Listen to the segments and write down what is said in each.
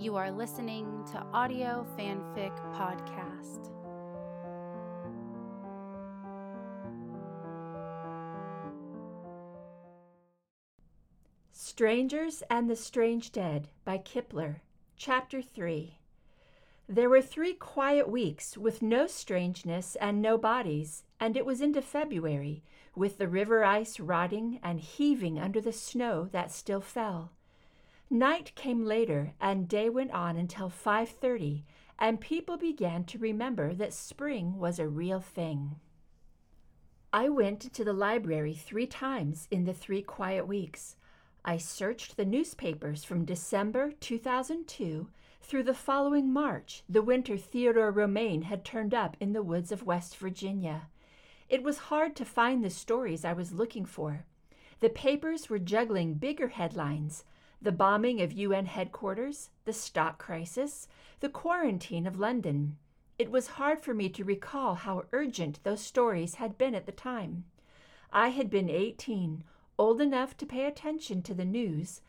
You are listening to Audio Fanfic Podcast. Strangers and the Strange Dead by Kipler, Chapter 3. There were three quiet weeks with no strangeness and no bodies, and it was into February, with the river ice rotting and heaving under the snow that still fell. Night came later, and day went on until 5:30, and people began to remember that spring was a real thing. I went to the library three times in the three quiet weeks. I searched the newspapers from December 2002 through the following March, the winter Theodore Romaine had turned up in the woods of West Virginia. It was hard to find the stories I was looking for. The papers were juggling bigger headlines the bombing of UN headquarters, the stock crisis, the quarantine of London. It was hard for me to recall how urgent those stories had been at the time. I had been 18, old enough to pay attention to the news,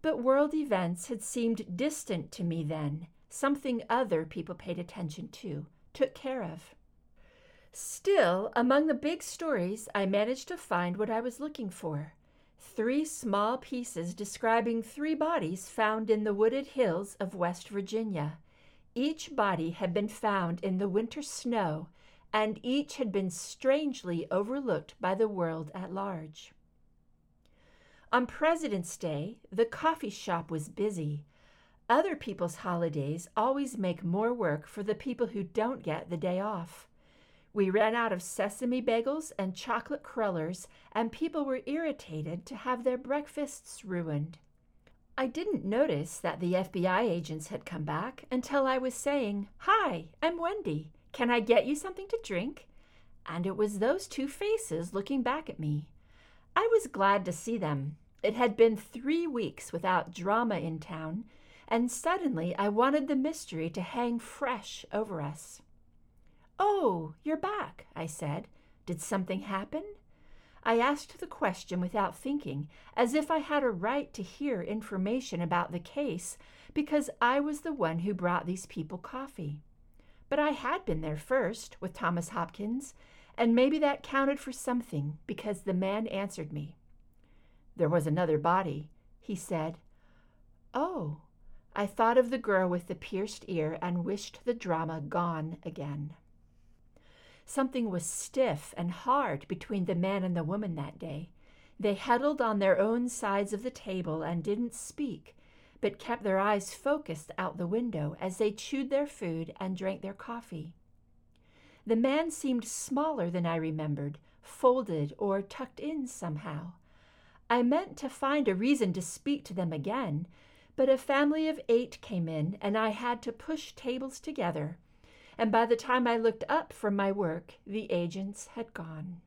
but world events had seemed distant to me then, something other people paid attention to, took care of. Still, among the big stories, I managed to find what I was looking for three small pieces describing three bodies found in the wooded hills of West Virginia. Each body had been found in the winter snow, and each had been strangely overlooked by the world at large. On President's Day, the coffee shop was busy. Other people's holidays always make more work for the people who don't get the day off. We ran out of sesame bagels and chocolate crullers, and people were irritated to have their breakfasts ruined. I didn't notice that the FBI agents had come back until I was saying, Hi, I'm Wendy. Can I get you something to drink? And it was those two faces looking back at me. I was glad to see them. It had been three weeks without drama in town, and suddenly I wanted the mystery to hang fresh over us. Oh, you're back, I said. Did something happen? I asked the question without thinking, as if I had a right to hear information about the case because I was the one who brought these people coffee. But I had been there first with Thomas Hopkins, and maybe that counted for something because the man answered me. There was another body, he said. Oh, I thought of the girl with the pierced ear and wished the drama gone again. Something was stiff and hard between the man and the woman that day. They huddled on their own sides of the table and didn't speak, but kept their eyes focused out the window as they chewed their food and drank their coffee. The man seemed smaller than I remembered, folded or tucked in somehow. I meant to find a reason to speak to them again, but a family of eight came in and I had to push tables together and by the time I looked up from my work, the agents had gone.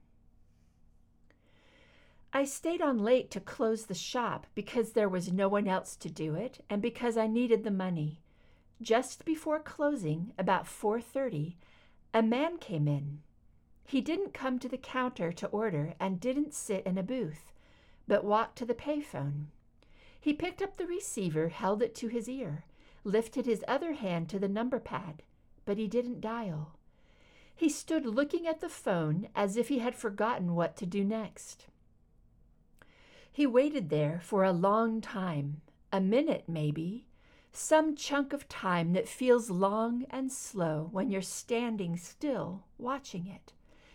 I stayed on late to close the shop because there was no one else to do it and because I needed the money. Just before closing, about 4:30, a man came in. He didn't come to the counter to order and didn't sit in a booth, but walked to the payphone. He picked up the receiver, held it to his ear, lifted his other hand to the number pad, but he didn't dial. He stood looking at the phone as if he had forgotten what to do next. He waited there for a long time, a minute maybe, some chunk of time that feels long and slow when you're standing still watching it,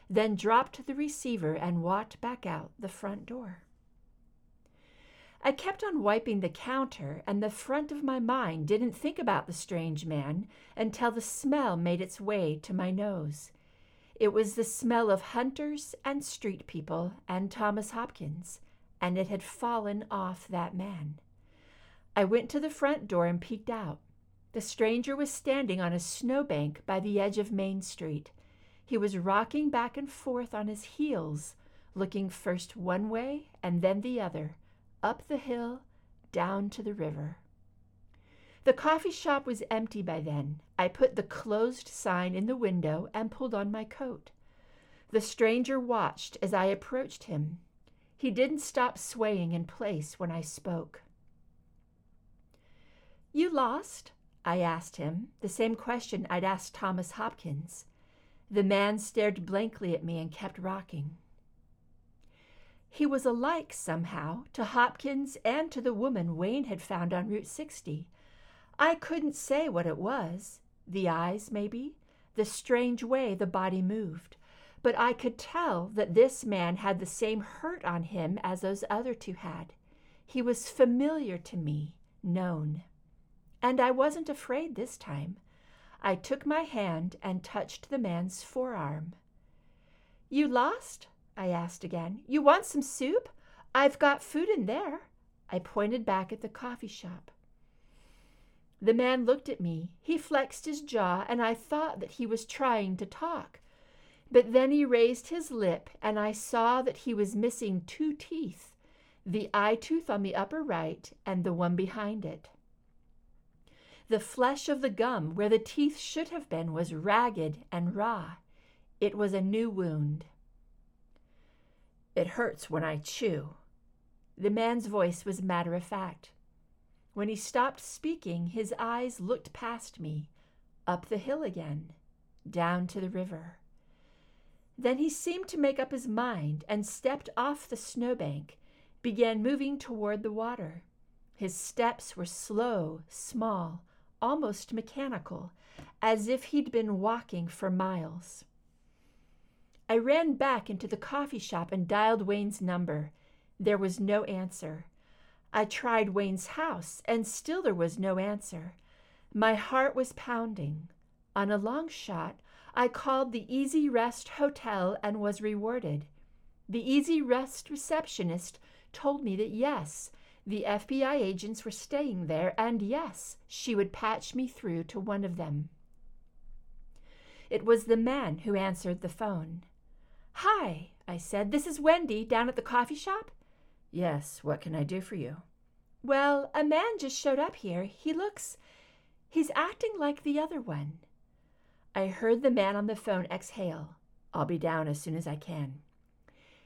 then dropped the receiver and walked back out the front door. I kept on wiping the counter, and the front of my mind didn't think about the strange man until the smell made its way to my nose. It was the smell of hunters and street people and Thomas Hopkins, and it had fallen off that man. I went to the front door and peeked out. The stranger was standing on a snowbank by the edge of Main Street. He was rocking back and forth on his heels, looking first one way and then the other up the hill, down to the river. The coffee shop was empty by then. I put the closed sign in the window and pulled on my coat. The stranger watched as I approached him. He didn't stop swaying in place when I spoke. You lost? I asked him, the same question I'd asked Thomas Hopkins. The man stared blankly at me and kept rocking. He was alike, somehow, to Hopkins and to the woman Wayne had found on Route 60. I couldn't say what it was the eyes, maybe, the strange way the body moved. But I could tell that this man had the same hurt on him as those other two had. He was familiar to me, known. And I wasn't afraid this time. I took my hand and touched the man's forearm. You lost? I asked again. You want some soup? I've got food in there. I pointed back at the coffee shop. The man looked at me. He flexed his jaw, and I thought that he was trying to talk. But then he raised his lip, and I saw that he was missing two teeth the eye tooth on the upper right and the one behind it. The flesh of the gum where the teeth should have been was ragged and raw. It was a new wound. It hurts when I chew. The man's voice was matter of fact. When he stopped speaking, his eyes looked past me, up the hill again, down to the river. Then he seemed to make up his mind and stepped off the snowbank, began moving toward the water. His steps were slow, small, almost mechanical, as if he'd been walking for miles. I ran back into the coffee shop and dialed Wayne's number. There was no answer. I tried Wayne's house, and still there was no answer. My heart was pounding. On a long shot, I called the Easy Rest Hotel and was rewarded. The Easy Rest receptionist told me that yes, the FBI agents were staying there, and yes, she would patch me through to one of them. It was the man who answered the phone. Hi, I said. This is Wendy down at the coffee shop. Yes, what can I do for you? Well, a man just showed up here. He looks. He's acting like the other one. I heard the man on the phone exhale. I'll be down as soon as I can.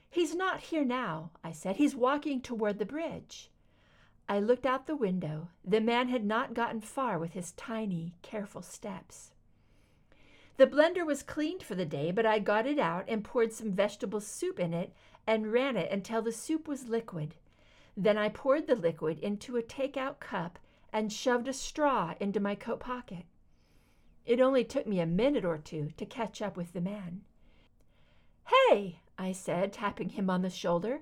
He's not here now, I said. He's walking toward the bridge. I looked out the window. The man had not gotten far with his tiny, careful steps. The blender was cleaned for the day, but I got it out and poured some vegetable soup in it and ran it until the soup was liquid. Then I poured the liquid into a take-out cup and shoved a straw into my coat pocket. It only took me a minute or two to catch up with the man. Hey, I said, tapping him on the shoulder,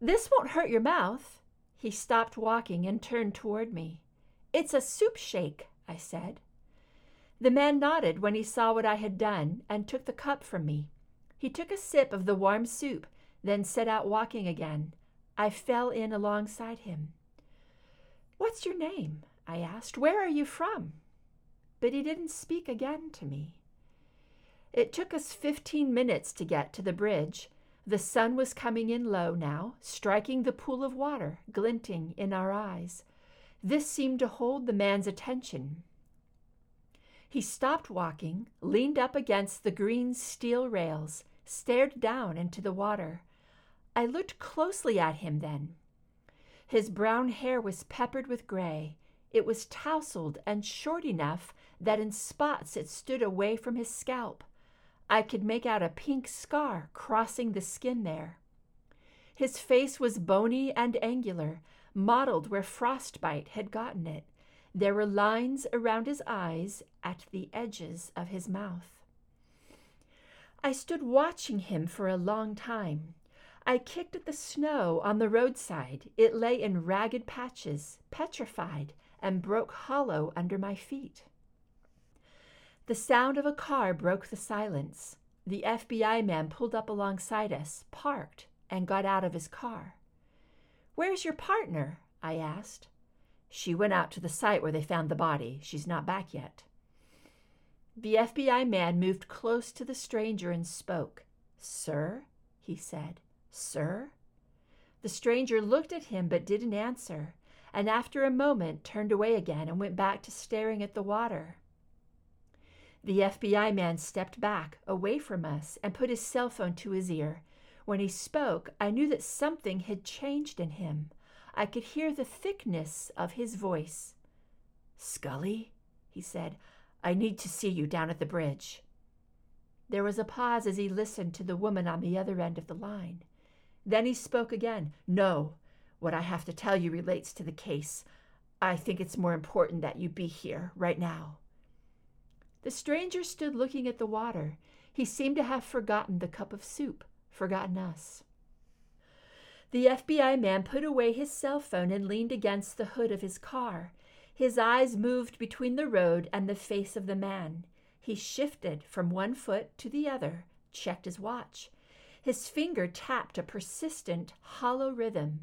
this won't hurt your mouth. He stopped walking and turned toward me. It's a soup shake, I said. The man nodded when he saw what I had done and took the cup from me. He took a sip of the warm soup, then set out walking again. I fell in alongside him. What's your name? I asked. Where are you from? But he didn't speak again to me. It took us fifteen minutes to get to the bridge. The sun was coming in low now, striking the pool of water, glinting in our eyes. This seemed to hold the man's attention. He stopped walking, leaned up against the green steel rails, stared down into the water. I looked closely at him then. His brown hair was peppered with gray. It was tousled and short enough that in spots it stood away from his scalp. I could make out a pink scar crossing the skin there. His face was bony and angular, mottled where frostbite had gotten it. There were lines around his eyes at the edges of his mouth. I stood watching him for a long time. I kicked at the snow on the roadside. It lay in ragged patches, petrified, and broke hollow under my feet. The sound of a car broke the silence. The FBI man pulled up alongside us, parked, and got out of his car. Where's your partner? I asked. She went out to the site where they found the body. She's not back yet. The FBI man moved close to the stranger and spoke. Sir? he said. Sir? The stranger looked at him but didn't answer, and after a moment turned away again and went back to staring at the water. The FBI man stepped back, away from us, and put his cell phone to his ear. When he spoke, I knew that something had changed in him. I could hear the thickness of his voice. Scully? he said. I need to see you down at the bridge. There was a pause as he listened to the woman on the other end of the line. Then he spoke again. No, what I have to tell you relates to the case. I think it's more important that you be here right now. The stranger stood looking at the water. He seemed to have forgotten the cup of soup, forgotten us. The FBI man put away his cell phone and leaned against the hood of his car. His eyes moved between the road and the face of the man. He shifted from one foot to the other, checked his watch. His finger tapped a persistent, hollow rhythm.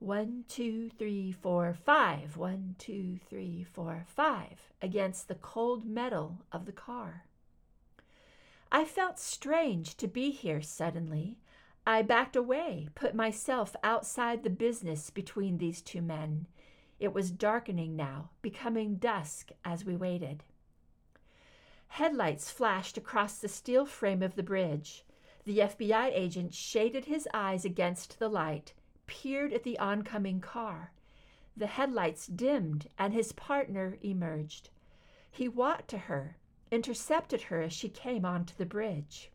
One, two, three, four, five. One, two, three, four, five. Against the cold metal of the car. I felt strange to be here suddenly. I backed away, put myself outside the business between these two men. It was darkening now, becoming dusk as we waited. Headlights flashed across the steel frame of the bridge. The FBI agent shaded his eyes against the light, peered at the oncoming car. The headlights dimmed, and his partner emerged. He walked to her, intercepted her as she came onto the bridge.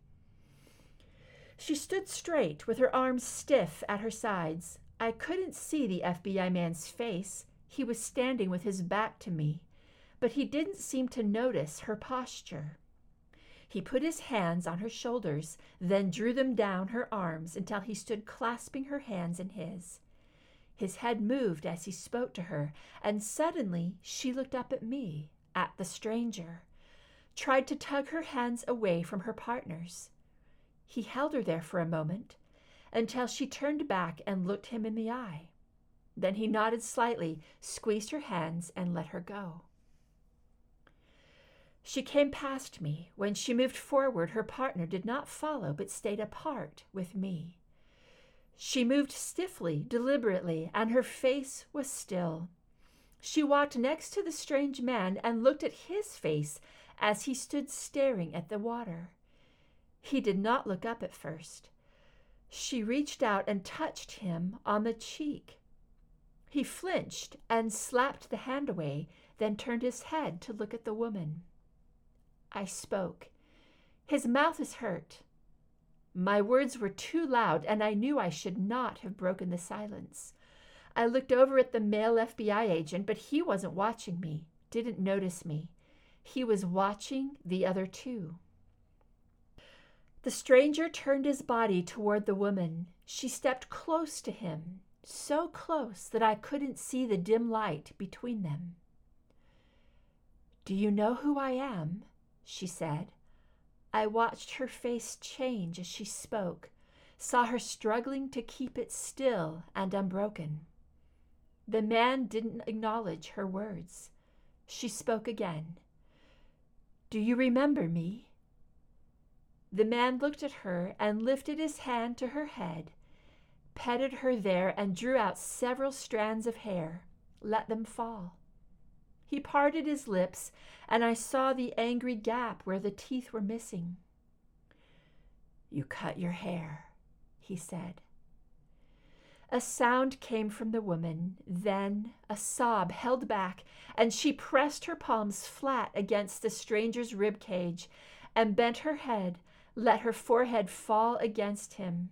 She stood straight, with her arms stiff at her sides. I couldn't see the FBI man's face. He was standing with his back to me but he didn't seem to notice her posture. He put his hands on her shoulders, then drew them down her arms until he stood clasping her hands in his. His head moved as he spoke to her, and suddenly she looked up at me, at the stranger, tried to tug her hands away from her partner's. He held her there for a moment until she turned back and looked him in the eye. Then he nodded slightly, squeezed her hands, and let her go. She came past me. When she moved forward, her partner did not follow, but stayed apart with me. She moved stiffly, deliberately, and her face was still. She walked next to the strange man and looked at his face as he stood staring at the water. He did not look up at first. She reached out and touched him on the cheek. He flinched and slapped the hand away, then turned his head to look at the woman. I spoke. His mouth is hurt. My words were too loud, and I knew I should not have broken the silence. I looked over at the male FBI agent, but he wasn't watching me, didn't notice me. He was watching the other two. The stranger turned his body toward the woman. She stepped close to him, so close that I couldn't see the dim light between them. Do you know who I am? she said. I watched her face change as she spoke, saw her struggling to keep it still and unbroken. The man didn't acknowledge her words. She spoke again. Do you remember me? The man looked at her and lifted his hand to her head, petted her there, and drew out several strands of hair, let them fall. He parted his lips, and I saw the angry gap where the teeth were missing. You cut your hair, he said. A sound came from the woman, then a sob held back, and she pressed her palms flat against the stranger's rib cage and bent her head, let her forehead fall against him.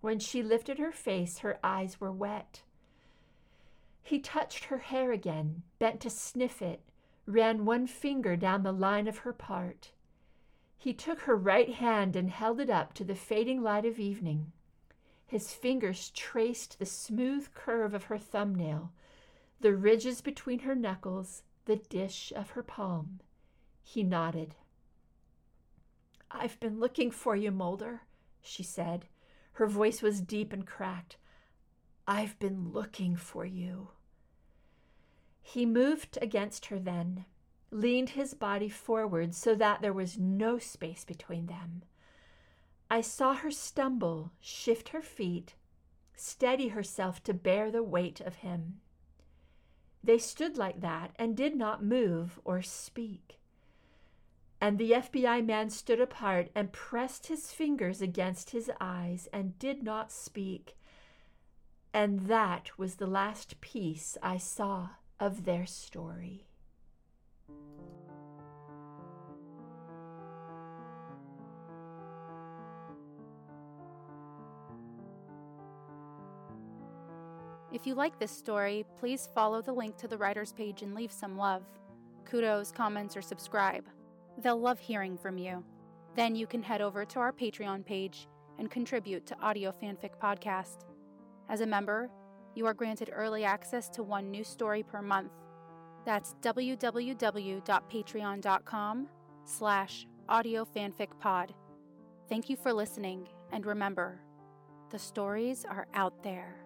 When she lifted her face, her eyes were wet. He touched her hair again, bent to sniff it, ran one finger down the line of her part. He took her right hand and held it up to the fading light of evening. His fingers traced the smooth curve of her thumbnail, the ridges between her knuckles, the dish of her palm. He nodded. I've been looking for you, Mulder, she said. Her voice was deep and cracked. I've been looking for you. He moved against her then, leaned his body forward so that there was no space between them. I saw her stumble, shift her feet, steady herself to bear the weight of him. They stood like that and did not move or speak. And the FBI man stood apart and pressed his fingers against his eyes and did not speak. And that was the last piece I saw of their story. If you like this story, please follow the link to the writer's page and leave some love. Kudos, comments, or subscribe. They'll love hearing from you. Then you can head over to our Patreon page and contribute to Audio Fanfic Podcast. As a member, you are granted early access to one new story per month. That's www.patreon.com slash audiofanficpod. Thank you for listening, and remember, the stories are out there.